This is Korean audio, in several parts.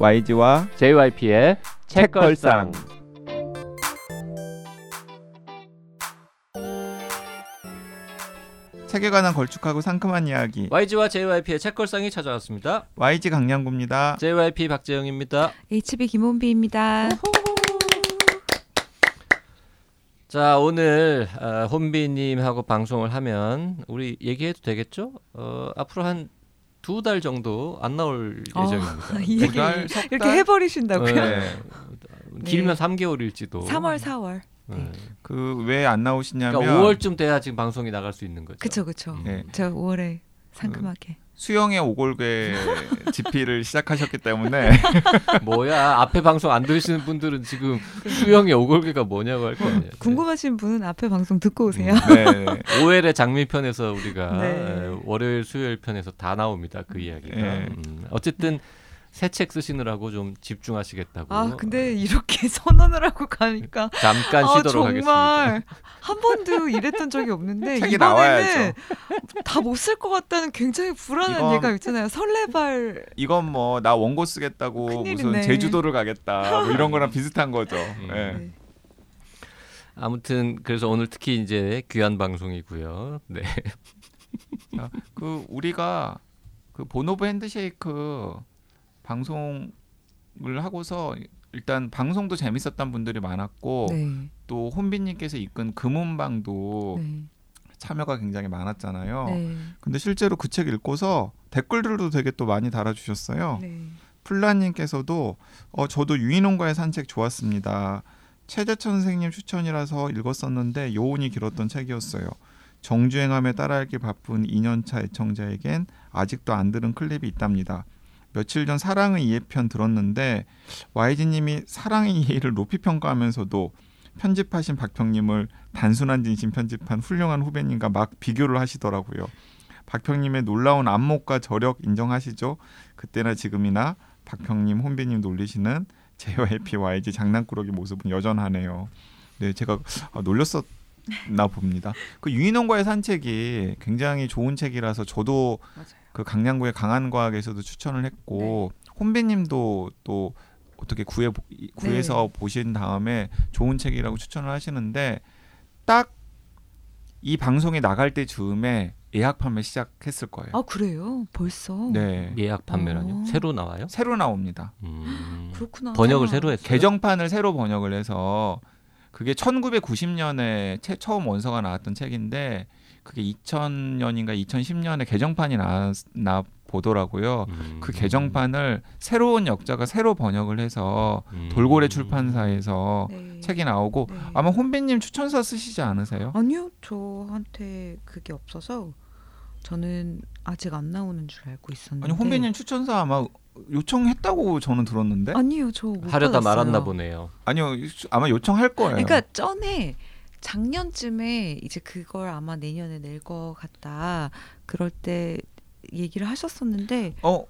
YG와 JYP의 책걸상. 책에 관한 걸쭉하고 상큼한 이야기 YG와 JYP의 책걸상이 찾아왔습니다. YG 강량구입니다. JYP 박재영입니다. HB 김원비입니다. 자 오늘 어, 혼비님하고 방송을 하면 우리 얘기해도 되겠죠? 어, 앞으로 한 두 달 정도 안 나올 어, 예정입니다. 이 두 달, 석 이렇게 달? 해버리신다고요? 네. 길면 네. 3개월일지도. 3월, 4월. 네. 그왜 안 나오시냐면 그러니까 5월쯤 돼야 지금 방송이 나갈 수 있는 거죠. 그쵸, 그쵸. 네. 저 5월에 상큼하게. 수영의 오골계 집필을 시작하셨기 때문에 뭐야 앞에 방송 안 들으시는 분들은 지금 수영의 오골계가 뭐냐고 할 거 아니에요. 궁금하신 분은 앞에 방송 듣고 오세요. 네. 5회의 장미편에서 우리가 네. 에, 월요일 수요일 편에서 다 나옵니다 그 이야기가 네. 음, 어쨌든 새 책 쓰시느라고 좀 집중하시겠다고 아, 근데 이렇게 선언을 하고 가니까. 잠깐 아, 쉬도록 하겠습니다 정말 한 번도 이랬던 적이 없는데 책이 이번에는. 다 못 쓸 것 같다는 굉장히 불안한 이건- 예감 있잖아요. 설레발. 이건 뭐 나 원고 쓰겠다고 큰일이네. 무슨 제주도를 가겠다 뭐 이런 거랑 비슷한 거죠. 음. 네. 네. 아무튼 그래서 오늘 특히 이제 귀한 방송이고요 네 그 우리가 그 본오브 핸드쉐이크 방송을 하고서 일단 방송도 재밌었던 분들이 많았고 네. 또 혼비님께서 이끈 금은방도 네. 참여가 굉장히 많았잖아요. 네. 근데 실제로 그 책 읽고서 댓글들도 되게 또 많이 달아주셨어요. 네. 플라님께서도 어, 저도 유인원과의 산책 좋았습니다. 최재천 선생님 추천이라서 읽었었는데 요운이 길었던 책이었어요. 정주행함에 따라읽기 바쁜 2년차 애청자에겐 아직도 안 들은 클립이 있답니다. 며칠 전 사랑의 이해편 들었는데 YG님이 사랑의 이해를 높이 평가하면서도 편집하신 박평님을 단순한 진심 편집한 훌륭한 후배님과 막 비교를 하시더라고요. 박평님의 놀라운 안목과 저력 인정하시죠? 그때나 지금이나 박평님, 혼비님 놀리시는 JYP YG 장난꾸러기 모습은 여전하네요. 네, 제가 아, 놀렸었 나 봅니다. 그 유인원과의 산책이 굉장히 좋은 책이라서 저도 맞아요. 그 강량구의 강한과학에서도 추천을 했고 혼비님도 또 어떻게 구해 구해서 보신 다음에 좋은 책이라고 추천을 하시는데 딱 이 방송이 나갈 때 즈음에 예약 판매 시작했을 거예요. 아, 그래요? 벌써? 네, 예약 판매라뇨 어. 새로 나와요 새로 나옵니다. 음, 그렇구나. 번역을 새로 했어요 개정판을 새로 번역을 해서 그게 1990년에 처음 원서가 나왔던 책인데 그게 2000년인가 2010년에 개정판이 나, 나 보더라고요. 음. 그 개정판을 새로운 역자가 새로 번역을 해서 음. 돌고래 출판사에서 네. 책이 나오고 네. 아마 혼비님 추천서 쓰시지 않으세요? 아니요, 저한테 그게 없어서 저는 아직 안 나오는 줄 알고 있었는데. 아니 혼비님 추천서 아마 요청했다고 저는 들었는데 아니요, 저 못 하려다 받았어요. 말았나 보네요 아니요 아마 요청할 거예요. 그러니까 전에 작년쯤에 이제 그걸 아마 내년에 낼 것 같다. 그럴 때 얘기를 하셨었는데 어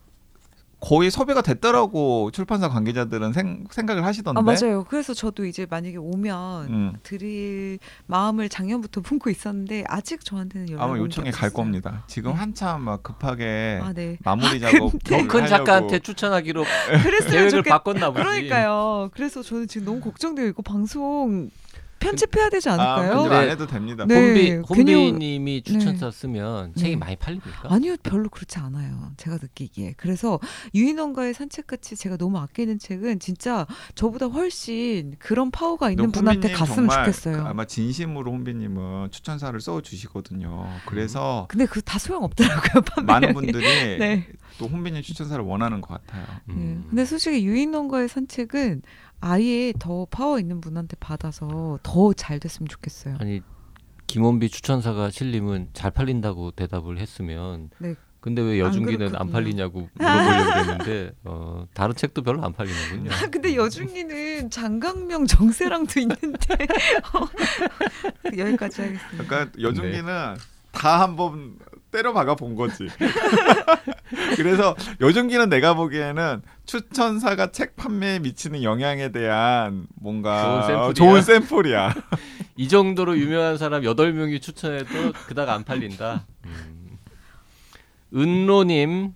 거의 섭외가 됐다라고 출판사 관계자들은 생, 생각을 하시던데. 아 맞아요. 그래서 저도 이제 만약에 오면 음, 드릴 마음을 작년부터 품고 있었는데 아직 저한테는 연락 아마 온 요청이 게 갈. 겁니다. 지금 네. 한참 막 급하게 아 네. 마무리 작업 더큰 작가한테 추천하기로 그랬으면 계획을 좋겠. 바꿨나 보지 그러니까요. 그래서 저는 지금 너무 걱정돼요. 이거 방송 편집해야 되지 아, 않을까요? 네. 안 해도 됩니다. 네. 괜히- 혼비님이 추천서 쓰면 책이 네. 많이 팔립니까? 아니요, 별로 그렇지 않아요. 제가 느끼기에. 그래서 유인원과의 산책같이 제가 너무 아끼는 책은 진짜 저보다 훨씬 그런 파워가 있는 분한테 갔으면 정말 좋겠어요. 아마 진심으로 혼비님은 추천사를 써 주시거든요. 그래서 근데 그 다 소용 없더라고요. 판매량이. 많은 분들이 네. 또 혼비님 추천사를 원하는 것 같아요. 네. 음. 근데 솔직히 유인원과의 산책은 아예 더 파워 있는 분한테 받아서 더 잘 됐으면 좋겠어요. 아니 김원비 추천사가 실림은 잘 팔린다고 대답을 했으면 네. 근데 왜 여중기는 안, 그렇거든요. 팔리냐고 물어보려고 했는데 어, 다른 책도 별로 안 팔리는군요. 아, 근데 여중이는 장강명 정세랑도 있는데 어, 여기까지 하겠습니다. 그러니까 여중기는 다 한번 때려 박아 본 거지. 그래서 여중기는 내가 보기에는 추천사가 책 판매에 미치는 영향에 대한 뭔가 좋은 샘플이야. 어, 좋은 샘플이야. 이 정도로 유명한 사람 8명이 추천해도 그닥 안 팔린다. 음. 은로님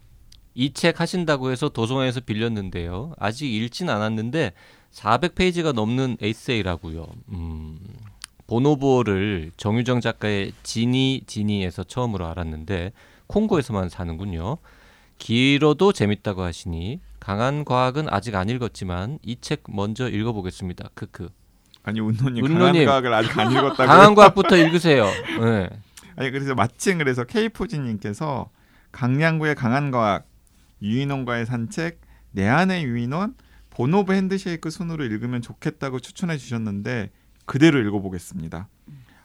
이 책 하신다고 해서 도서관에서 빌렸는데요. 아직 읽진 않았는데 400페이지가 넘는 에세이라고요. 음, 보노보를 정유정 작가의 지니 지니에서 처음으로 알았는데 콩고에서만 사는군요. 길어도 재밌다고 하시니 강한 과학은 아직 안 읽었지만 이 책 먼저 읽어보겠습니다. 크크. 아니 운노님 운노님. 강한 과학을 아직 안 읽었다고. 강한 과학부터 읽으세요. 네. 아니 그래서 마침 그래서 케이포지님께서 강양구의 강한 과학, 유인원과의 산책, 내 안의 유인원, 보노브 핸드쉐이크 순으로 읽으면 좋겠다고 추천해 주셨는데 그대로 읽어보겠습니다.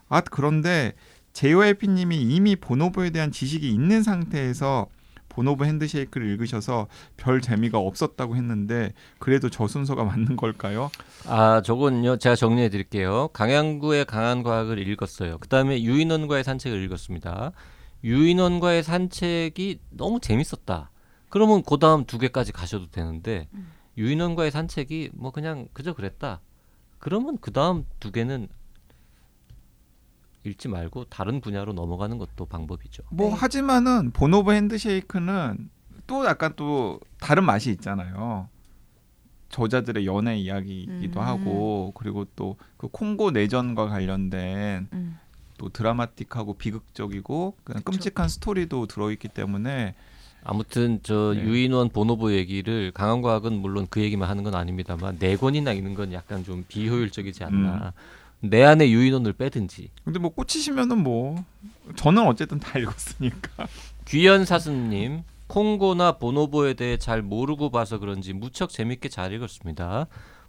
아 그런데 JYP님이 이미 보노보에 대한 지식이 있는 상태에서 보노브 핸드쉐이크를 읽으셔서 별 재미가 없었다고 했는데 그래도 저 순서가 맞는 걸까요? 아, 저건요. 제가 정리해 드릴게요. 강양구의 강한 과학을 읽었어요. 그 다음에 유인원과의 산책을 읽었습니다. 유인원과의 산책이 너무 재밌었다. 그러면 그 다음 두 개까지 가셔도 되는데 유인원과의 산책이 뭐 그냥 그저 그랬다. 그러면 그 다음 두 개는 읽지 말고 다른 분야로 넘어가는 것도 방법이죠. 뭐 네. 하지만은 보노브 핸드쉐이크는 또 약간 또 다른 맛이 있잖아요. 저자들의 연애 이야기이기도 음. 하고 그리고 또 그 콩고 내전과 관련된 음. 또 드라마틱하고 비극적이고 그냥. 끔찍한 스토리도 들어있기 때문에 아무튼 저 네. 유인원 보노보 얘기를 강한 과학은 물론 그 얘기만 하는 건 아닙니다만 네 권이나 읽는 건 약간 좀 비효율적이지 않나. 내 안에 유인원을 빼든지. 근데 뭐 꽂히시면은 뭐 저는 어쨌든 다 읽었으니까 귀연 사슴님 콩고나 보노보에 대해 잘 모르고 봐서 그런지 무척 재밌게 잘 읽었습니다.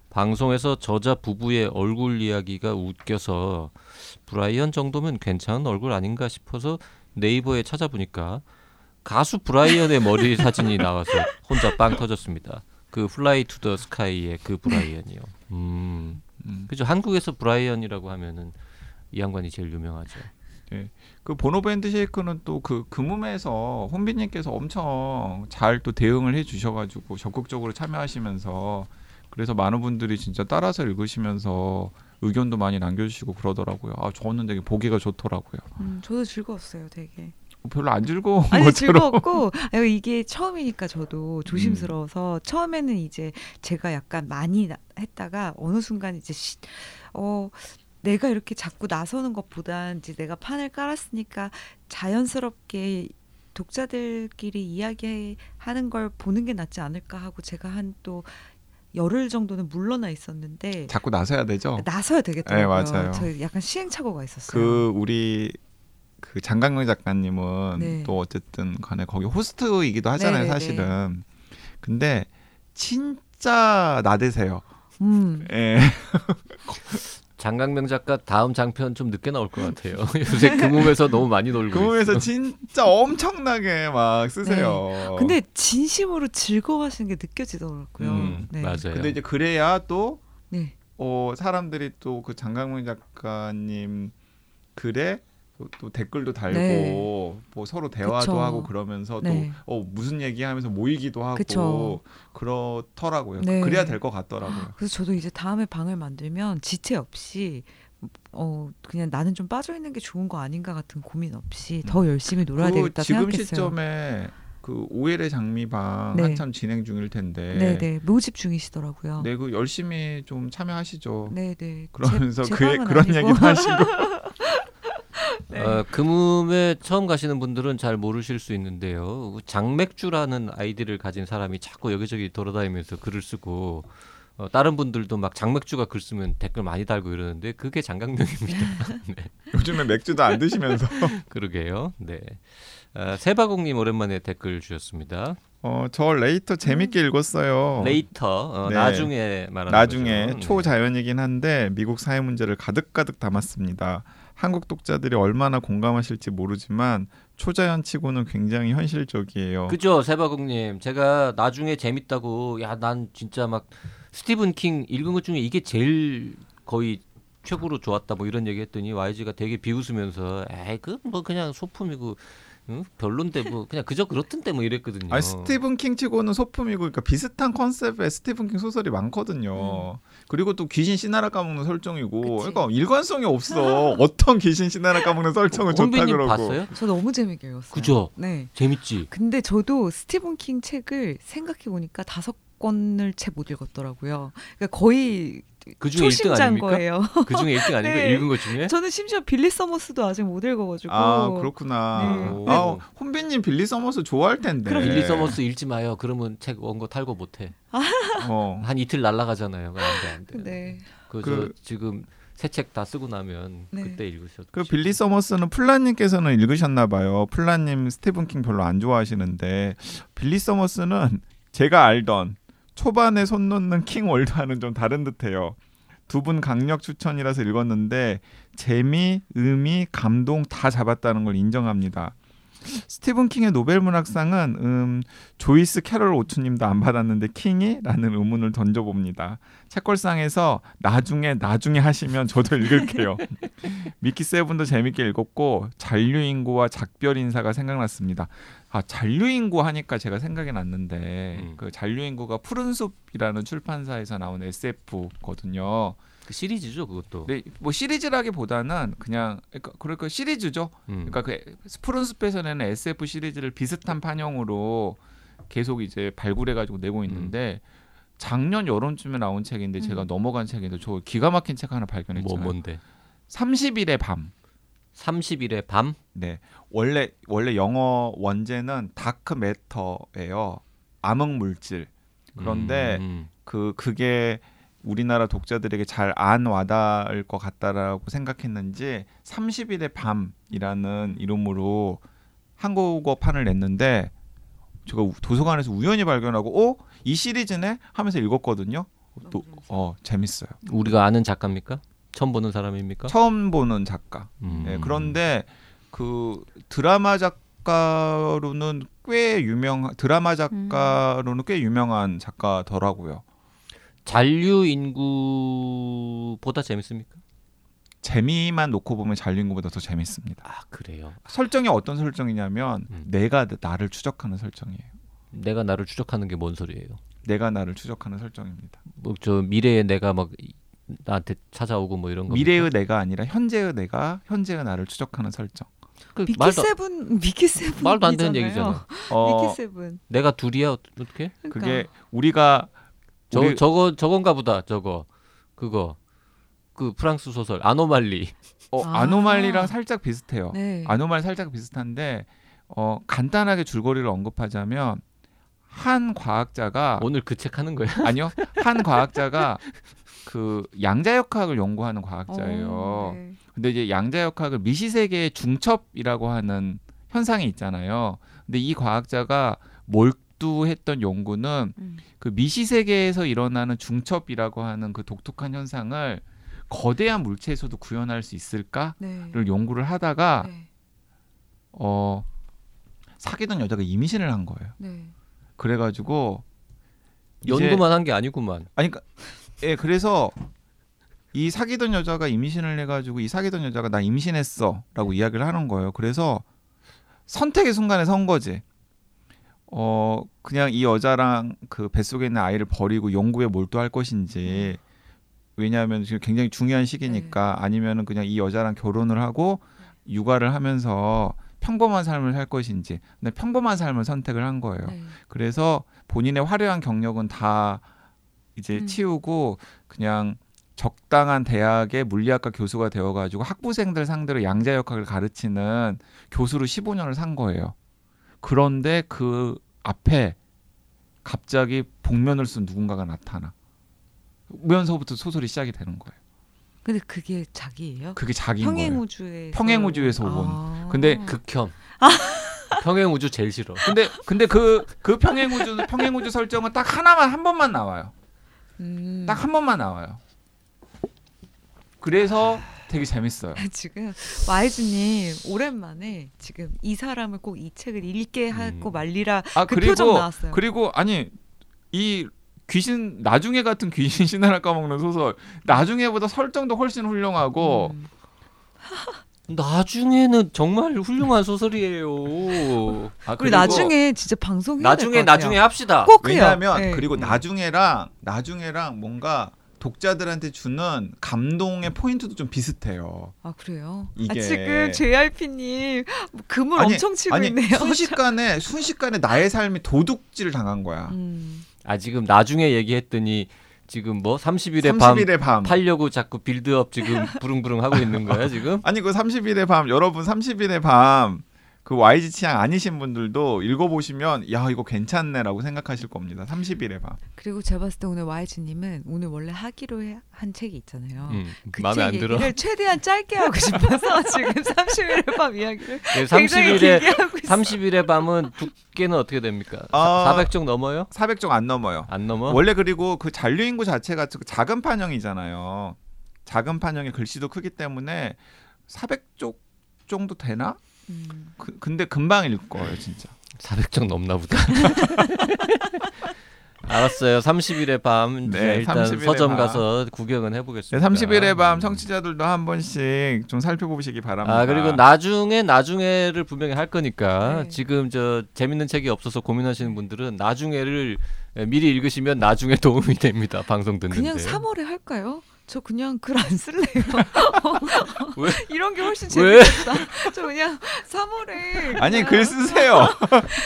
방송에서 저자 부부의 얼굴 이야기가 웃겨서 브라이언 정도면 괜찮은 얼굴 아닌가 싶어서 네이버에 찾아보니까 가수 브라이언의 머리 사진이 나와서 혼자 빵 터졌습니다. 그 플라이 투 더 스카이의 그 브라이언이요. 음. 음. 그죠. 한국에서 브라이언이라고 하면은 이 양반이 제일 유명하죠. 그 보노보 핸드쉐이크는 또 그 그믐에서 혼비님께서 엄청 잘 또 대응을 해주셔가지고 적극적으로 참여하시면서 그래서 많은 분들이 진짜 따라서 읽으시면서 의견도 많이 남겨주시고 그러더라고요. 아 저는 되게 보기가 좋더라고요. 음, 저도 즐거웠어요, 되게. 별로 안 즐거운 아니 것처럼. 즐거웠고 이게 처음이니까 저도 음. 조심스러워서 처음에는 이제 제가 약간 많이 나- 했다가 어느 순간 이제 시, 어 내가 이렇게 자꾸 나서는 것보단 이제 내가 판을 깔았으니까 자연스럽게 독자들끼리 이야기하는 걸 보는 게 낫지 않을까 하고 제가 한 또 열흘 정도는 물러나 있었는데 자꾸 나서야 되죠. 나서야 되겠더라고요. 네, 맞아요. 저 약간 시행착오가 있었어요. 그 우리 그 장강명 작가님은 네. 또 어쨌든 간에 거기 호스트이기도 하잖아요, 네네네. 사실은. 근데 진짜 나대세요. 음. 예. 장강명 작가 다음 장편 좀 늦게 나올 것 같아요. 요새 그 몸에서 너무 많이 놀고 그 있어. 진짜 엄청나게 막 쓰세요. 네. 근데 진심으로 즐거워하시는 게 느껴지더라고요. 음, 네. 맞아요. 근데 이제 그래야 또 네. 어, 사람들이 또 그 장강명 작가님 글에 또, 또 댓글도 달고 네. 뭐 서로 대화도 그쵸. 하고 그러면서 네. 또 어, 무슨 얘기하면서 모이기도 하고 그쵸. 그렇더라고요. 네. 그래야 될 것 같더라고요. 그래서 저도 이제 다음에 방을 만들면 지체 없이 어 그냥 나는 좀 빠져 있는 게 좋은 거 아닌가 같은 고민 없이 더 열심히 놀아야 그 되겠다 지금 생각했어요. 시점에 그 오엘의 장미방 네. 한참 진행 중일 텐데 네, 네. 모집 중이시더라고요. 네, 그 열심히 좀 참여하시죠. 네, 네. 그러면서 제, 제 그 그런 아니고. 얘기도 하시고 네. 어, 금음에 처음 가시는 분들은 잘 모르실 수 있는데요. 장맥주라는 아이디를 가진 사람이 자꾸 여기저기 돌아다니면서 글을 쓰고 어, 다른 분들도 막 장맥주가 글 쓰면 댓글 많이 달고 이러는데 그게 장강명입니다. 네, 요즘에 맥주도 안 드시면서 그러게요. 네. 아, 세바공님 오랜만에 댓글 주셨습니다. 어, 저 Later 재밌게 읽었어요. Later 어, 네. 나중에 말하는 나중에 거죠. 네. 초자연이긴 한데 미국 사회 문제를 가득가득 담았습니다. 한국 독자들이 얼마나 공감하실지 모르지만 초자연치고는 굉장히 현실적이에요. 그죠 세바공님 제가 나중에 재밌다고 야 난 진짜 막 스티븐 킹 읽은 것 중에 이게 제일 거의 최고로 좋았다 뭐 이런 얘기했더니 YG가 되게 비웃으면서 에이 그 뭐 그냥 소품이고 응? 별론데 뭐 그냥 그저 그렇던데 뭐 이랬거든요. 아니 스티븐 킹 치고는 소품이고 그러니까 비슷한 컨셉의 스티븐 킹 소설이 많거든요. 그리고 또 귀신 씻나락 까먹는 설정이고 음. 그치. 그러니까 일관성이 없어. 어떤 귀신 씻나락 까먹는 설정을 좋다 혼비님 그러고. 봤어요? 저 너무 재밌게 읽었어요. 그죠? 네. 재밌지. 근데 저도 스티븐 킹 책을 생각해 보니까 다섯 권을 채 못 읽었더라고요. 그러니까 거의 그 중에 1등 초심자인 아닙니까? 거예요. 그 중에 1등 아닙니까? 네. 읽은 것 중에? 저는 심지어 빌리 서머스도 아직 못 읽어가지고. 아 그렇구나. 네. 아 혼비님 빌리 서머스 좋아할 텐데. 그럼 빌리 서머스 읽지 마요. 그러면 책 원고 탈고 못해. 어. 한 이틀 날라가잖아요. 안돼 안돼. 네. 그저 그- 지금 새책다 쓰고 나면 네. 그때 읽으시죠. 그 빌리 서머스는 플라님께서는 읽으셨나 봐요. 플라님 스티븐 킹 별로 안 좋아하시는데 빌리 서머스는 제가 알던 초반에 손 놓는 킹 월드와는 좀 다른 듯해요. 두 분 강력 추천이라서 읽었는데 재미, 의미, 감동 다 잡았다는 걸 인정합니다. 스티븐 킹의 노벨 문학상은 음, 조이스 캐럴 오투님도 안 받았는데 킹이?라는 의문을 던져봅니다. 책걸상에서 나중에 나중에 하시면 저도 읽을게요. 미키 세븐도 재밌게 읽었고 잔류인구와 작별 인사가 생각났습니다. 아 잔류인구 하니까 제가 생각이 났는데 음. 그 잔류인구가 푸른숲이라는 출판사에서 나온 SF거든요. 그 시리즈죠 그것도. 근데 뭐 시리즈라기보다는 그냥 그러니까, 그러니까 시리즈죠. 음. 그러니까 그 푸른숲에서 내는 SF 시리즈를 비슷한 판형으로 계속 이제 발굴해가지고 내고 있는데 작년 여름쯤에 나온 책인데 제가 음. 넘어간 책인데 저 기가 막힌 책 하나 발견했잖아요. 뭐 뭔데? 30일의 밤. 30일의 밤. 네. 원래 원래 영어 원제는 다크 매터예요. 암흑 물질. 그런데 음, 그 그게 우리나라 독자들에게 잘 안 와닿을 것 같다라고 생각했는지 30일의 밤이라는 이름으로 한국어판을 냈는데 제가 우- 도서관에서 우연히 발견하고 어? 이 시리즈네 하면서 읽었거든요. 또, 어 재밌어요. 우리가 아는 작가입니까? 처음 보는 사람입니까? 처음 보는 작가. 음. 네, 그런데 그 드라마 작가로는 꽤 유명 드라마 작가로는 꽤 유명한 작가더라고요. 잔류 인구보다 재밌습니까? 재미만 놓고 보면 잔류인구보다 더 재밌습니다. 아 그래요. 설정이 어떤 설정이냐면 음. 내가 나를 추적하는 설정이에요. 내가 나를 추적하는 게 뭔 소리예요? 내가 나를 추적하는 설정입니다. 뭐 저 미래에 내가 막 이- 나한테 찾아오고 뭐 이런 거. 미래의 내가 아니라 현재의 내가 현재의 나를 추적하는 설정. 그 미키 세븐 미키 세븐 말도 안 되는 얘기잖아. 어 미키 세븐. 내가 둘이야 어떻게? 그러니까. 그게 우리가 저 우리- 저거 저건가 보다. 저거 그거 그 프랑스 소설 아노말리. 어, 아. 아노말리랑 살짝 비슷해요. 네. 아노말 살짝 비슷한데 어, 간단하게 줄거리를 언급하자면 한 과학자가 오늘 그 책 하는 거야? 아니요 한 과학자가 그 양자역학을 연구하는 과학자예요. 어, 네. 근데 이제 양자역학을 미시세계의 중첩이라고 하는 현상이 있잖아요. 근데 이 과학자가 몰 두했던 연구는 음. 그 미시 세계에서 일어나는 중첩이라고 하는 그 독특한 현상을 거대한 물체에서도 구현할 수 있을까를 네. 연구를 하다가 네. 어 사귀던 여자가 임신을 한 거예요. 네. 그래가지고 연구만 한 게 아니구만. 아니 그러니까 예 그래서 이 사귀던 여자가 임신을 해가지고 이 사귀던 여자가 나 임신했어라고 이야기를 하는 거예요. 그래서 선택의 순간에 선 거지. 어 그냥 이 여자랑 그 뱃속에 있는 아이를 버리고 연구에 몰두할 것인지 왜냐하면 지금 굉장히 중요한 시기니까 아니면은 그냥 이 여자랑 결혼을 하고 육아를 하면서 평범한 삶을 살 것인지 근데 평범한 삶을 선택을 한 거예요. 네. 그래서 본인의 화려한 경력은 다 이제 음. 치우고 그냥 적당한 대학의 물리학과 교수가 되어가지고 학부생들 상대로 양자 역학을 가르치는 교수로 15년을 산 거예요. 그런데 그 앞에 갑자기 복면을 쓴 누군가가 나타나. 면서부터 소설이 시작이 되는 거예요. 근데 그게 자기예요? 그게 자기인 거예요. 평행 우주에서 평행 우주에서 온. 아. 근데 극혐. 평행 우주 제일 싫어. 근데 근데 그그 평행 우주 평행 우주 설정은 딱 하나만 한 번만 나와요. 음. 딱한 번만 나와요. 그래서 되게 재밌어요. 지금 와이즈님 오랜만에 지금 이 사람을 꼭 이 책을 읽게 하고 음. 말리라 아 그 그리고 표정 나왔어요. 그리고 아니 이 귀신 나중에 같은 귀신 신화를 까먹는 소설 나중에보다 설정도 훨씬 훌륭하고 음. 나중에는 정말 훌륭한 소설이에요. 아, 우리 나중에 진짜 방송 나중에 될것 같아요. 나중에 합시다. 꼭. 왜냐하면 네. 그리고 음. 나중에랑 나중에랑 뭔가 독자들한테 주는 감동의 포인트도 좀 비슷해요. 아 그래요? 이게- 아, 지금 JRP님 금을 아니, 엄청 치고 아니 있네요. 순식간에 순식간에 나의 삶이 도둑질 당한 거야. 음. 아 지금 나중에 얘기했더니 지금 뭐 30일의 밤 30일의 밤. 팔려고 자꾸 빌드업 지금 부릉부릉 하고 있는 거야 지금? 아니 그 30일의 밤 여러분 30일의 밤 그 YG 취향 아니신 분들도 읽어보시면 야 이거 괜찮네라고 생각하실 겁니다. 30일의 밤. 그리고 제가 봤을 때 오늘 YG님은 오늘 원래 하기로 해- 한 책이 있잖아요. 음, 그 마음에 책안 들어. 얘기를 최대한 짧게 하고 싶어서 지금 30일의 밤 이야기를 네, 굉장히 30일에 길게 하고 있어요. 30일의 밤은 두께는 어떻게 됩니까? 아. 400쪽 넘어요? 400쪽 안 넘어요. 안 넘어? 원래 그리고 그 잔류 인구 자체가 그 작은 판형이잖아요. 작은 판형의 글씨도 크기 때문에 400쪽 정도 되나? 음. 그, 근데 금방 읽을 거예요, 진짜. 400쪽 넘나 보다. 알았어요. 30일의 밤 네, 일단 30일의 서점 밤. 가서 구경은 네, 해보겠습니다. 30일의 밤 음. 청취자들도 한 번씩 좀 살펴보시기 바랍니다. 아 그리고 나중에 나중에를 분명히 할 거니까 네. 지금 저 재밌는 책이 없어서 고민하시는 분들은 나중에를 미리 읽으시면 나중에 도움이 됩니다. 방송 듣는데. 그냥 3월에 할까요? 저 그냥 글 안 쓸래요. 왜? 이런 게 훨씬 왜? 재밌겠다. 저 그냥 3월에 아니 글 쓰세요.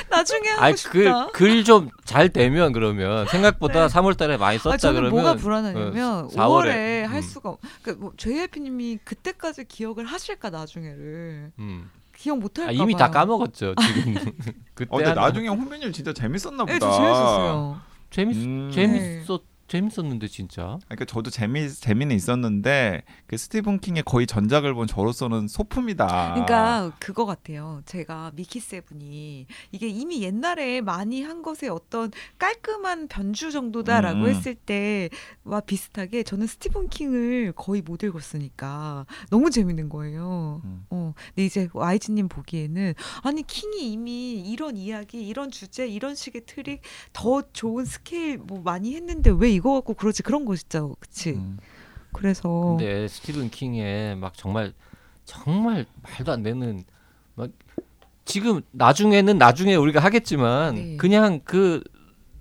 나중에 하고 아니 싶다. 글글 좀 잘 되면 그러면 생각보다 네. 3월 달에 많이 썼다 아, 저는 그러면 뭐가 불안하냐면 어, 4월에 5월에 할 음. 수가 없. 그러니까 뭐 JYP님이 그때까지 기억을 하실까 나중에를 음. 기억 못할까 아, 이미 다 까먹었죠 지금. 그때 어, 근데 한- 나중에 홍빈일 진짜 재밌었나 보다. 네, 저 재밌었어요. 재밌 음. 재밌었 재밌었는데 진짜. 그러니까 저도 재미 재미는 있었는데 그 스티븐 킹의 거의 전작을 본 저로서는 소품이다. 그러니까 그거 같아요. 제가 미키 세븐이 이게 이미 옛날에 많이 한 것의 어떤 깔끔한 변주 정도다라고 음, 음. 했을 때와 비슷하게 저는 스티븐 킹을 거의 못 읽었으니까 너무 재밌는 거예요. 음. 어, 근데 이제 YG님 보기에는 아니 킹이 이미 이런 이야기, 이런 주제, 이런 식의 트릭 더 좋은 스케일 뭐 많이 했는데 왜 이거 갖고 그러지 그런 거 진짜 그치? 음. 그래서 근데 스티븐 킹의 막 정말 정말 말도 안 되는 막 지금 나중에는 나중에 우리가 하겠지만 네. 그냥 그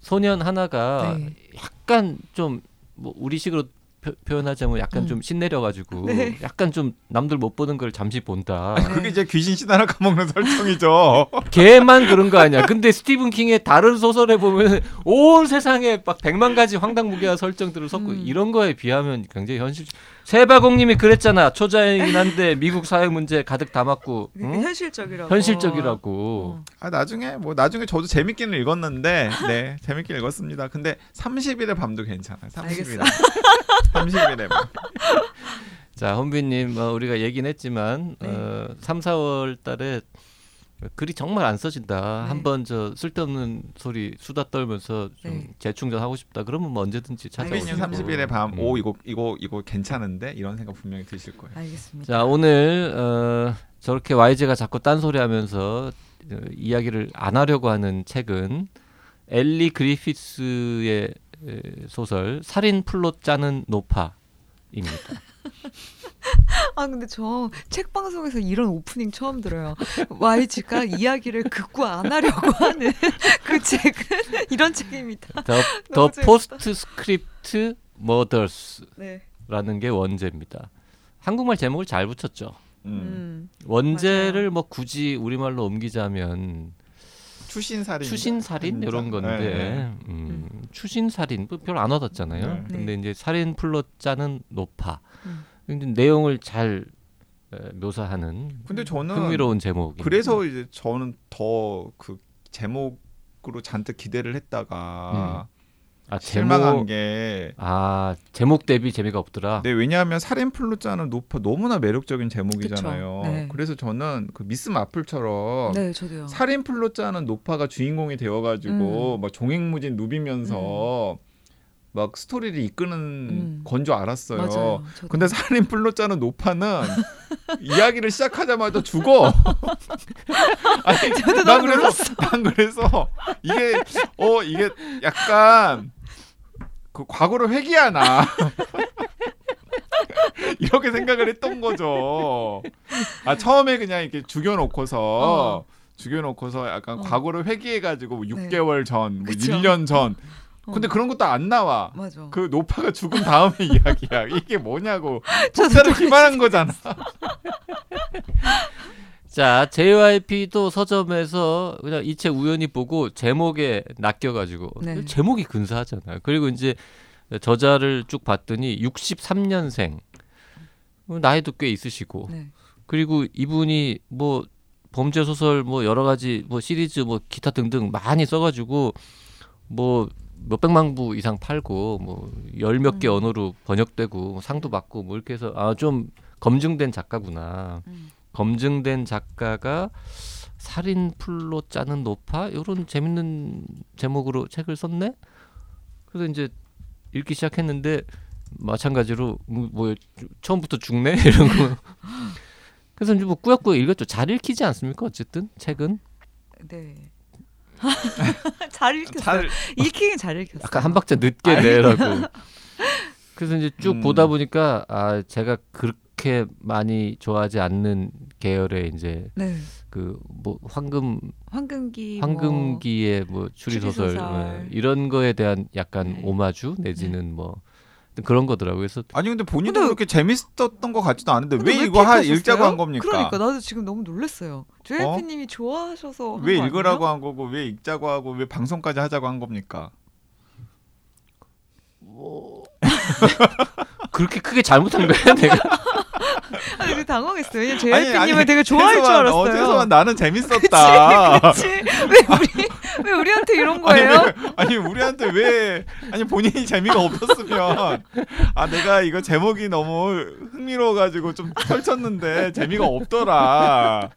소년 하나가 네. 약간 좀 뭐 우리식으로 표, 표현하자면 약간 음. 좀 신내려가지고 네. 약간 좀 남들 못 보는 걸 잠시 본다. 아니, 그게 이제 귀신 신하나 까먹는 설정이죠. 걔만 그런 거 아니야. 근데 스티븐 킹의 다른 소설에 보면 온 세상에 막 백만 가지 황당무계한 설정들을 섞고 음. 이런 거에 비하면 굉장히 현실. 세바공님이 그랬잖아. 초자이긴 한데 미국 사회 문제 가득 담았고 응? 현실적이라고. 현실적이라고. 어. 아 나중에 뭐 나중에 저도 재밌기는 읽었는데 네 재밌게 읽었습니다. 근데 30일의 밤도 괜찮아요. 30일의 밤. 30일의 밤. 자, 혼비님 어, 우리가 얘기는 했지만 네. 어, 3, 4월 달에 글이 정말 안 써진다. 네. 한번 저 쓸데없는 소리 수다 떨면서 좀 네. 재충전하고 싶다. 그러면 뭐 언제든지 찾아오시고. 홍빈님 30일의 밤. 음. 오 이거 이거 이거 괜찮은데 이런 생각 분명히 드실 거예요. 알겠습니다. 자 오늘 어, 저렇게 YG가 자꾸 딴소리하면서 어, 이야기를 안 하려고 하는 책은 엘리 그리피스의 에, 소설 살인 플롯 짜는 노파입니다. 아 근데 저 책 방송에서 이런 오프닝 처음 들어요. YG가 이야기를 극구 안 하려고 하는 그 책은 이런 책입니다. The Post script Murders라는 네. 게 원제입니다. 한국말 제목을 잘 붙였죠. 음. 음. 원제를 뭐 굳이 우리말로 옮기자면 추신 살인. 추신 살인 이런 건데 네. 음, 추신 살인 뭐 별로 안 와닿잖아요. 네. 근데 이제 살인 플롯 짜는 노파. 음. 근데 내용을 잘 에, 묘사하는 근데 저는 흥미로운 제목. 그래서 이제 저는 더 그 제목으로 잔뜩 기대를 했다가 아 실망한 제목 게 아 제목 대비 재미가 없더라. 네, 왜냐하면 살인 플루자는 높아 너무나 매력적인 제목이잖아요. 네. 그래서 저는 그 미스 마플처럼 네, 저도요. 살인 플루자는 노파가 주인공이 되어 가지고 음. 막 종횡무진 누비면서 막 스토리를 이끄는 음. 건줄 알았어요. 맞아요. 근데 살인 플루자는 노파는 이야기를 시작하자마자 죽어. 아니, 저도 난 그래서 난 그래서 이게 어 이게 약간 그 과거를 회귀하나. 이렇게 생각을 했던 거죠. 아 처음에 그냥 이렇게 죽여놓고서 어. 죽여놓고서 약간 어. 과거를 회귀해가지고 뭐 네. 6개월 전, 뭐 그쵸. 1년 전. 어. 근데 그런 것도 안 나와. 맞아. 그 노파가 죽은 다음에 이야기야. 이게 뭐냐고. 그래. 기만한 거잖아. 자, JYP도 서점에서 그냥 이 책 우연히 보고 제목에 낚여가지고 네. 제목이 근사하잖아요. 그리고 이제 저자를 쭉 봤더니 63년생 나이도 꽤 있으시고 네. 그리고 이분이 뭐 범죄 소설 뭐 여러 가지 뭐 시리즈 뭐 기타 등등 많이 써가지고 뭐 몇백만 부 이상 팔고 뭐 열 몇개 음. 언어로 번역되고 상도 받고 뭐 이렇게 해서 아 좀 검증된 작가구나. 음. 검증된 작가가 살인 풀로 짜는 노파 이런 재밌는 제목으로 책을 썼네. 그래서 이제 읽기 시작했는데 마찬가지로 뭐, 뭐 처음부터 죽네 이런 거. 그래서 이제 뭐 꾸역꾸역 읽었죠. 잘 읽히지 않습니까? 어쨌든 책은 네. 잘 읽혔어요. 잘 읽히긴 잘 읽혔어요. 약간 한 박자 늦게. 내라고. 그래서 이제 쭉 음. 보다 보니까 아 제가 그렇게 많이 좋아하지 않는 계열의 이제 네. 그뭐 황금 황금기 황금기의 뭐 추리소설 추리소설. 예, 이런 거에 대한 약간 네. 오마주 내지는 뭐 그런 거더라고요. 그래서 아니 근데 본인도 근데- 그렇게 재밌었던 것 같지도 않은데 근데 왜 이거 하? 읽자고 한 겁니까? 그러니까 나도 지금 너무 놀랐어요. 조혜피님이 좋아하셔서 왜 읽으라고? 한 거고 왜 읽자고 하고 왜 방송까지 하자고 한 겁니까? 그렇게 크게 잘못한 거야 내가. 아, 되게 당황했어요. 왜냐면 아니, 조혜피님을 아니, 되게 좋아할 줄 알았어요. 어, 최소한 나는 재밌었다. 그치? 왜 우리 왜 우리한테 이런 아니, 거예요? 왜, 아니 우리한테 왜 아니 본인이 재미가 없었으면 아 내가 이거 제목이 너무 흥미로워가지고 좀 펼쳤는데 재미가 없더라.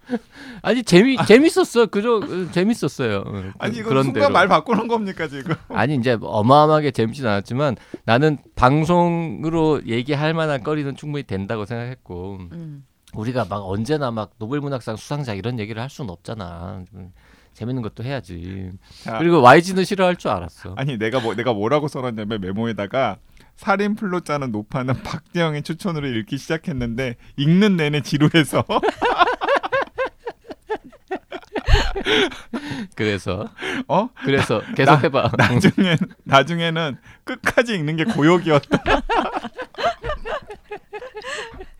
아니 재미 재밌었어. 그저 어, 재밌었어요. 어, 아니 이거 그런 순간 대로. 말 바꾸는 겁니까 지금? 아니 이제 어마어마하게 재밌진 않았지만 나는 방송으로 얘기할 만한 거리는 충분히 된다고 생각했고 음. 우리가 막 언제나 막 노벨문학상 수상자 이런 얘기를 할 수는 없잖아. 좀 재밌는 것도 해야지. 자, 그리고 YG는 싫어할 줄 알았어. 아니 내가 뭐 내가 뭐라고 써놨냐면 메모에다가 살인 플로 짜는 노파는 박대영의 추천으로 읽기 시작했는데 읽는 내내 지루해서 그래서 어 그래서 계속 해봐. 나중에 나중에는 끝까지 읽는 게 고역이었다.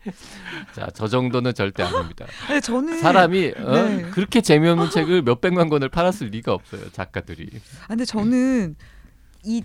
자, 저 정도는 절대 아닙니다. 근데 저는 사람이 어? 네. 그렇게 재미없는 책을 몇 백만 권을 팔았을 리가 없어요. 작가들이. 아, 근데 저는 이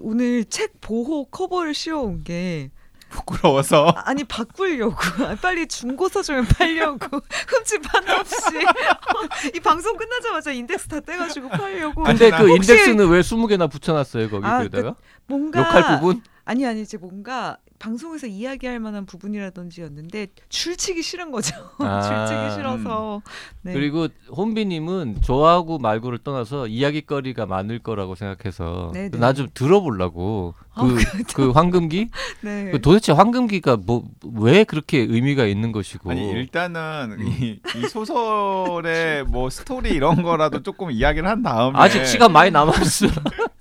오늘 책 보호 커버를 씌워온 게 부끄러워서 아니 바꾸려고 빨리 중고 서점에 팔려고 흠집 하나 없이 이 방송 끝나자마자 인덱스 다 떼가지고 팔려고 근데 나그 혹시- 인덱스는 왜 20개나 붙여놨어요 거기 아, 그에다가 뭔가 욕할 부분? 아니 아니 이제 뭔가 방송에서 이야기할 만한 부분이라든지였는데 줄치기 싫은 거죠. 아. 줄치기 싫어서. 네. 그리고 혼비님은 좋아하고 말고를 떠나서 이야기거리가 많을 거라고 생각해서 네, 네. 나좀 들어보려고 아, 그, 그 황금기 네. 그 도대체 황금기가 뭐 왜 그렇게 의미가 있는 것이고 아니 일단은 이, 이 소설의 뭐 스토리 이런 거라도 조금 이야기를 한 다음에 아직 시간 많이 남았어.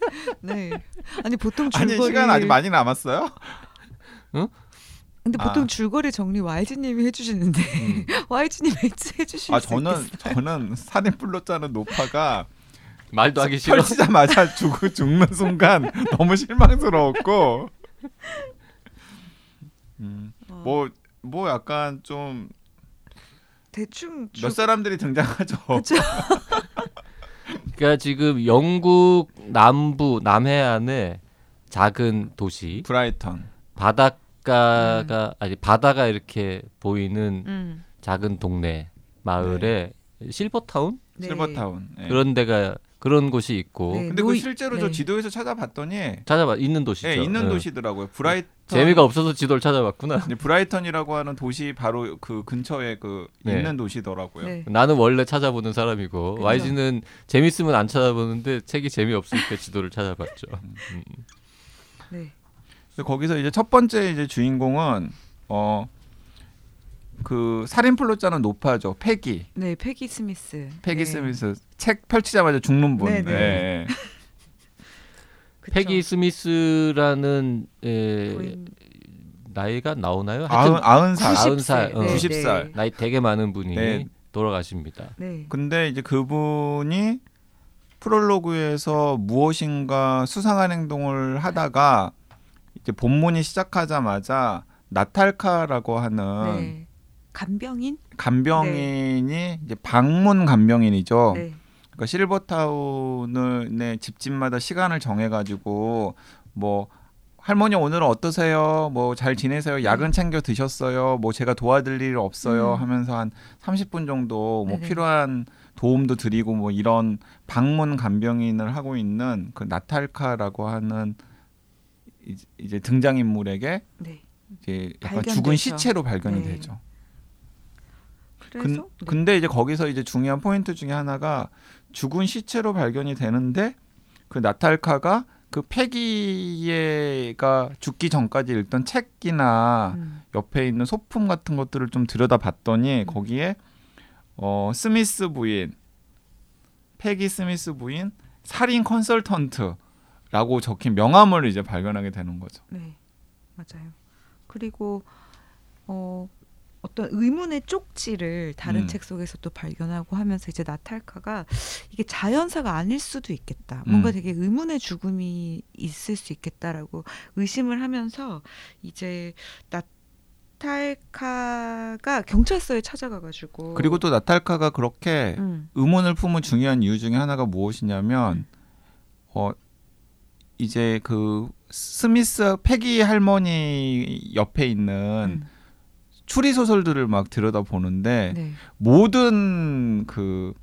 네. 아니 보통 아니 줄거리 시간 아직 많이 남았어요? 근데 보통 아. 줄거리 정리 YG님이 해주시는데 음. YG님 해주실 아수 저는? 저는 불로 짜는 노파가 말도 하기 싫어. 펼치자마자 죽, 죽는 순간 너무 실망스러웠고 음, 어, 뭐, 뭐 약간 좀몇 대충 줄- 사람들이 등장하죠. 그러니까 지금 영국 남부 남해안의 작은 도시 브라이턴. 바닷가가 아니 바다가 이렇게 보이는 음. 작은 동네 마을에 실버타운 네. 실버타운. 예. 그런 데가 그런 곳이 있고 네. 근데 그 실제로 저 네. 지도에서 찾아봤더니 찾아봐 있는 도시죠. 예, 있는 예. 도시더라고요. 브라이턴. 재미가 없어서 지도를 찾아봤구나. 근데 브라이턴이라고 하는 도시 바로 그 근처에 그 네. 있는 도시더라고요. 네. 나는 원래 찾아보는 사람이고 그죠. YG는 재밌으면 안 찾아보는데 책이 재미없으니까 지도를 찾아봤죠. 음. 네. 그래서 거기서 이제 첫 번째 이제 주인공은 어 그 살인 플롯 짜는 노파죠. 페기. 네, 페기 스미스. 패기 네. 스미스 책 펼치자마자 죽는 분. 네, 네. 예. 그쵸. 페기 스미스라는 에, 부인- 나이가 나오나요? 아흔 하여튼 아흔 살, 90 아흔 살, 세. 어. 90 살. 나이 되게 많은 분이 네. 돌아가십니다. 네. 근데 이제 그분이 프롤로그에서 무엇인가 수상한 행동을 하다가 이제 본문이 시작하자마자 나탈카라고 하는 네. 간병인? 간병인이 이제 방문 간병인이죠. 네. 그러니까 실버타운의 집집마다 시간을 정해가지고 뭐 할머니 오늘은 어떠세요? 뭐 잘 지내세요? 야근 챙겨 드셨어요? 뭐 제가 도와드릴 일 없어요? 음. 하면서 한 30분 정도 뭐 네네. 필요한 도움도 드리고 뭐 이런 방문 간병인을 하고 있는 그 나탈카라고 하는 이제- 이제 등장 인물에게 네. 이제 약간 발견되죠. 죽은 시체로 발견이 네. 되죠. 그래서 근, 네. 근데 이제 거기서 이제 중요한 포인트 중에 하나가 죽은 시체로 발견이 되는데 그 나탈카가 그 패기가 죽기 전까지 읽던 책이나 음. 옆에 있는 소품 같은 것들을 좀 들여다봤더니 음. 거기에 어 스미스 부인 패기 스미스 부인 살인 컨설턴트라고 적힌 명함을 이제 발견하게 되는 거죠. 네. 맞아요. 그리고 어 어떤 의문의 쪽지를 다른 음. 책 속에서 또 발견하고 하면서 이제 나탈카가 이게 자연사가 아닐 수도 있겠다. 뭔가 음. 되게 의문의 죽음이 있을 수 있겠다라고 의심을 하면서 이제 나탈카가 경찰서에 찾아가가지고 그리고 또 나탈카가 그렇게 음, 의문을 품은 중요한 이유 중에 하나가 무엇이냐면 어 이제 그 스미스 패기 할머니 옆에 있는 음, 추리 소설들을 막 들여다 보는데 네, 모든 그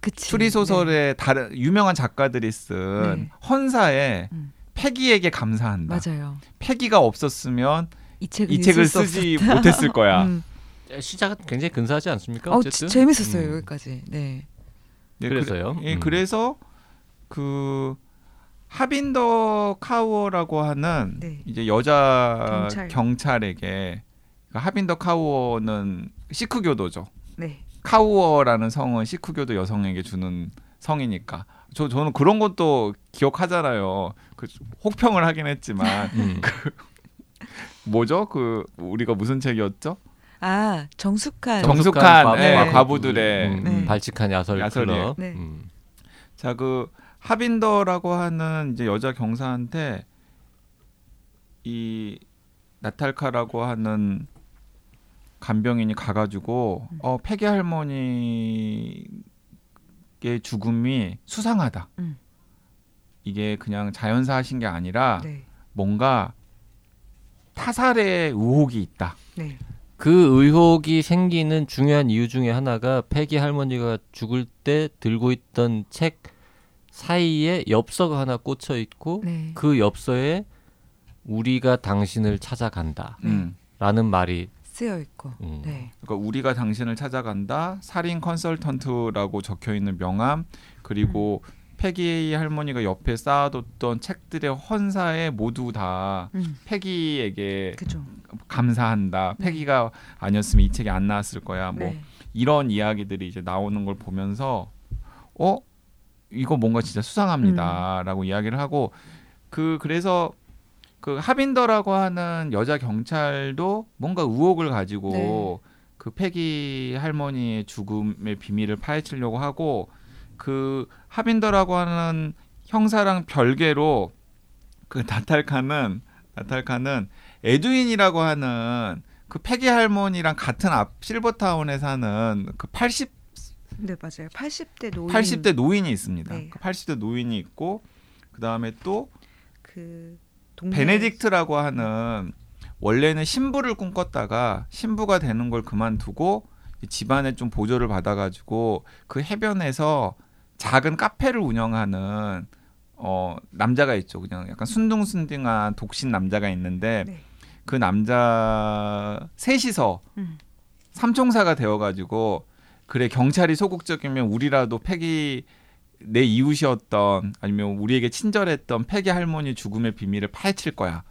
그치. 추리 소설의 다른 유명한 작가들이 쓴 네. 헌사에 음. 패기에게 네. 감사한다. 맞아요. 패기가 없었으면 이 책을, 이 책을 쓰지 없었다. 못했을 거야. 음. 시작은 굉장히 근사하지 않습니까? 어, 어쨌든 지- 재밌었어요 음. 여기까지. 네. 예, 그래서요? 그래, 예, 음. 그래서 그 하빈더 카우어라고 하는 네. 이제 여자 경찰. 에게 하빈더 카우어는 시크 교도죠. 네. 카우어라는 성은 시크 교도 여성에게 주는 성이니까. 저 저는 그런 것도 기억하잖아요. 그 혹평을 하긴 했지만 음. 뭐죠? 그 우리가 무슨 책이었죠? 아 정숙한. 정- 정숙한, 과부- 예, 과부들. 과부들의 음, 네. 발칙한 야설. 클럽. 네. 음. 자, 그 하빈더라고 하는 이제 여자 경사한테 이 나탈카라고 하는 간병인이 가가지고 음. 어 폐기 할머니의 죽음이 수상하다. 음. 이게 그냥 자연사 하신 게 아니라 네. 뭔가 타살의 의혹이 있다. 네. 그 의혹이 생기는 중요한 이유 중에 하나가 패기 할머니가 죽을 때 들고 있던 책 사이에 엽서가 하나 꽂혀 있고 네. 그 엽서에 우리가 당신을 찾아간다라는 음. 말이 쓰여 있고. 음. 네. 그러니까 우리가 당신을 찾아간다. 살인 컨설턴트라고 적혀 있는 명함 그리고 음. 패기 할머니가 옆에 쌓아뒀던 책들의 헌사에 모두 다 음. 패기에게 그죠. 감사한다. 네. 패기가 아니었으면 이 책이 안 나왔을 거야. 뭐 네. 이런 이야기들이 이제 나오는 걸 보면서 어 이거 뭔가 진짜 수상합니다라고 이야기를 하고 그 그래서 그 하빈더라고 하는 여자 경찰도 뭔가 의혹을 가지고 네. 그 패기 할머니의 죽음의 비밀을 파헤치려고 하고 그 하빈더라고 하는 형사랑 별개로 그 나탈카는 나탈카는 에두인이라고 하는 그 패기 할머니랑 같은 앞 실버타운에 사는 그 80, 네 맞아요. 80대 노인. 80대 노인이 있습니다. 네. 그 80대 노인이 있고 그 다음에 또그 동네 베네딕트라고 하는 원래는 신부를 꿈꿨다가 신부가 되는 걸 그만두고 집안에 좀 보조를 받아가지고 그 해변에서 작은 카페를 운영하는 어 남자가 있죠. 그냥 약간 순둥순둥한 독신 남자가 있는데 네. 그 남자 셋이서 음. 삼총사가 되어가지고 그래 경찰이 소극적이면 우리라도 패기 내 이웃이었던 아니면 우리에게 친절했던 패기 할머니 죽음의 비밀을 파헤칠 거야.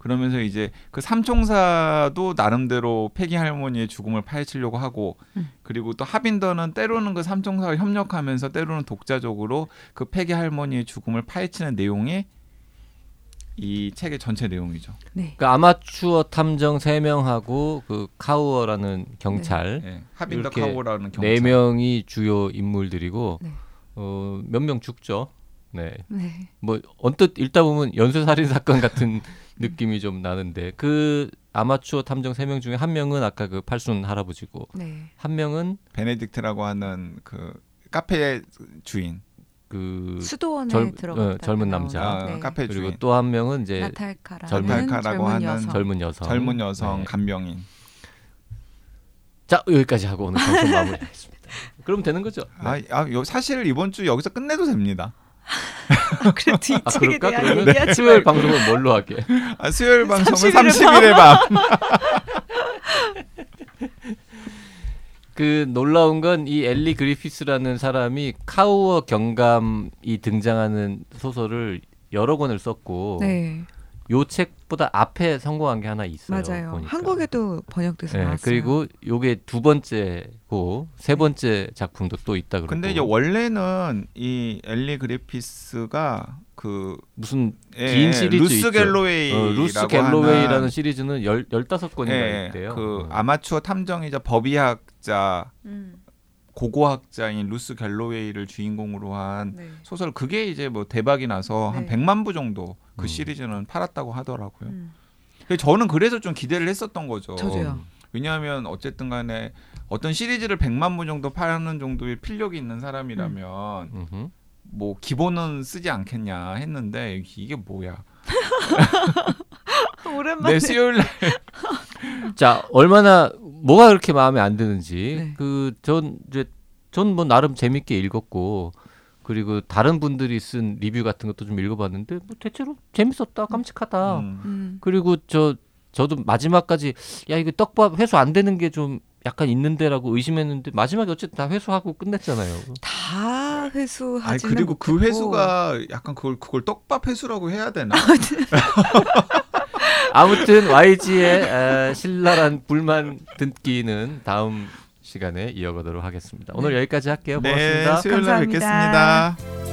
그러면서 이제 그 삼총사도 나름대로 패기 할머니의 죽음을 파헤치려고 하고 음. 그리고 또 하빈더는 때로는 그 삼총사와 협력하면서 때로는 독자적으로 그 패기 할머니의 죽음을 파헤치는 내용이 이 책의 전체 내용이죠. 네. 그 아마추어 탐정 3명하고 그 카우어라는 경찰 예, 하빈더 이렇게 카우라는 경찰. 네 명이 주요 인물들이고 네. 어, 몇 명 죽죠. 네. 네. 뭐 언뜻 읽다 보면 연쇄 살인 사건 같은 느낌이 좀 나는데 그 아마추어 탐정 3명 중에 한 명은 아까 그 팔순 할아버지고 네. 한 명은 베네딕트라고 하는 그 카페 주인, 그 수도원에 젊- 들어갔다 어, 젊은 남자. 아, 네. 카페 그리고 주인, 또한 명은 이제 나탈카라는 젊은- 여성. 젊은 여성. 젊은 여성 네. 간병인. 자 여기까지 하고 오늘 방송 마무리하겠습니다. 그럼 되는 거죠? 아, 아, 요, 사실 이번 주 여기서 끝내도 됩니다. 그래도 이 아 책에 그럴까? 대한 그러면 얘기하지 수요일 말고 방송은 뭘로 하게? 아, 수요일 방송은 30일의 30일의 밤. 그 놀라운 건 이 엘리 그리피스라는 사람이 카우어 경감이 등장하는 소설을 여러 권을 썼고 네. 요 책보다 앞에 성공한 게 하나 있어요. 맞아요. 보니까. 한국에도 번역돼서 네, 나왔어요. 그리고 요게 두 번째고 세 번째 작품도 또 있다 그러고. 근데 이제 원래는 이 엘리 그리피스가 그 무슨 예, 긴 시리즈 루스 있죠. 갤로웨이라고 어, 루스 갤로웨이라는 시리즈는 열 열다섯 권인가 예, 있대요. 그 어. 아마추어 탐정이자 법의학자 음. 고고학자인 루스 갤로웨이를 주인공으로 한 네. 소설 그게 이제 뭐 대박이 나서 한 네. 100만 부 정도 그 음. 시리즈는 팔았다고 하더라고요. 음. 근데 저는 그래서 좀 기대를 했었던 거죠. 저도요. 왜냐하면 어쨌든 간에 어떤 시리즈를 100만 부 정도 파는 정도의 필력이 있는 사람이라면 음흠. 뭐 기본은 쓰지 않겠냐 했는데 이게 뭐야? 오랜만에 내 수요일 날 자 얼마나 뭐가 그렇게 마음에 안 드는지 네. 그전 이제 전 뭐 나름 재밌게 읽었고 그리고 다른 분들이 쓴 리뷰 같은 것도 좀 읽어봤는데 뭐 대체로 재밌었다 깜찍하다 음. 음. 그리고 저 저도 마지막까지 야 이거 떡밥 회수 안 되는 게 좀 약간 있는데라고 의심했는데 마지막에 어쨌든 다 회수하고 끝냈잖아요. 다 아니 회수하지는 그리고 그 못했고. 회수가 약간 그걸 그걸 떡밥 회수라고 해야 되나? 아무튼 YG의 에, 신랄한 불만 듣기는 다음 시간에 이어가도록 하겠습니다. 오늘 여기까지 할게요. 고맙습니다. 네, 수요일 날. 뵙겠습니다.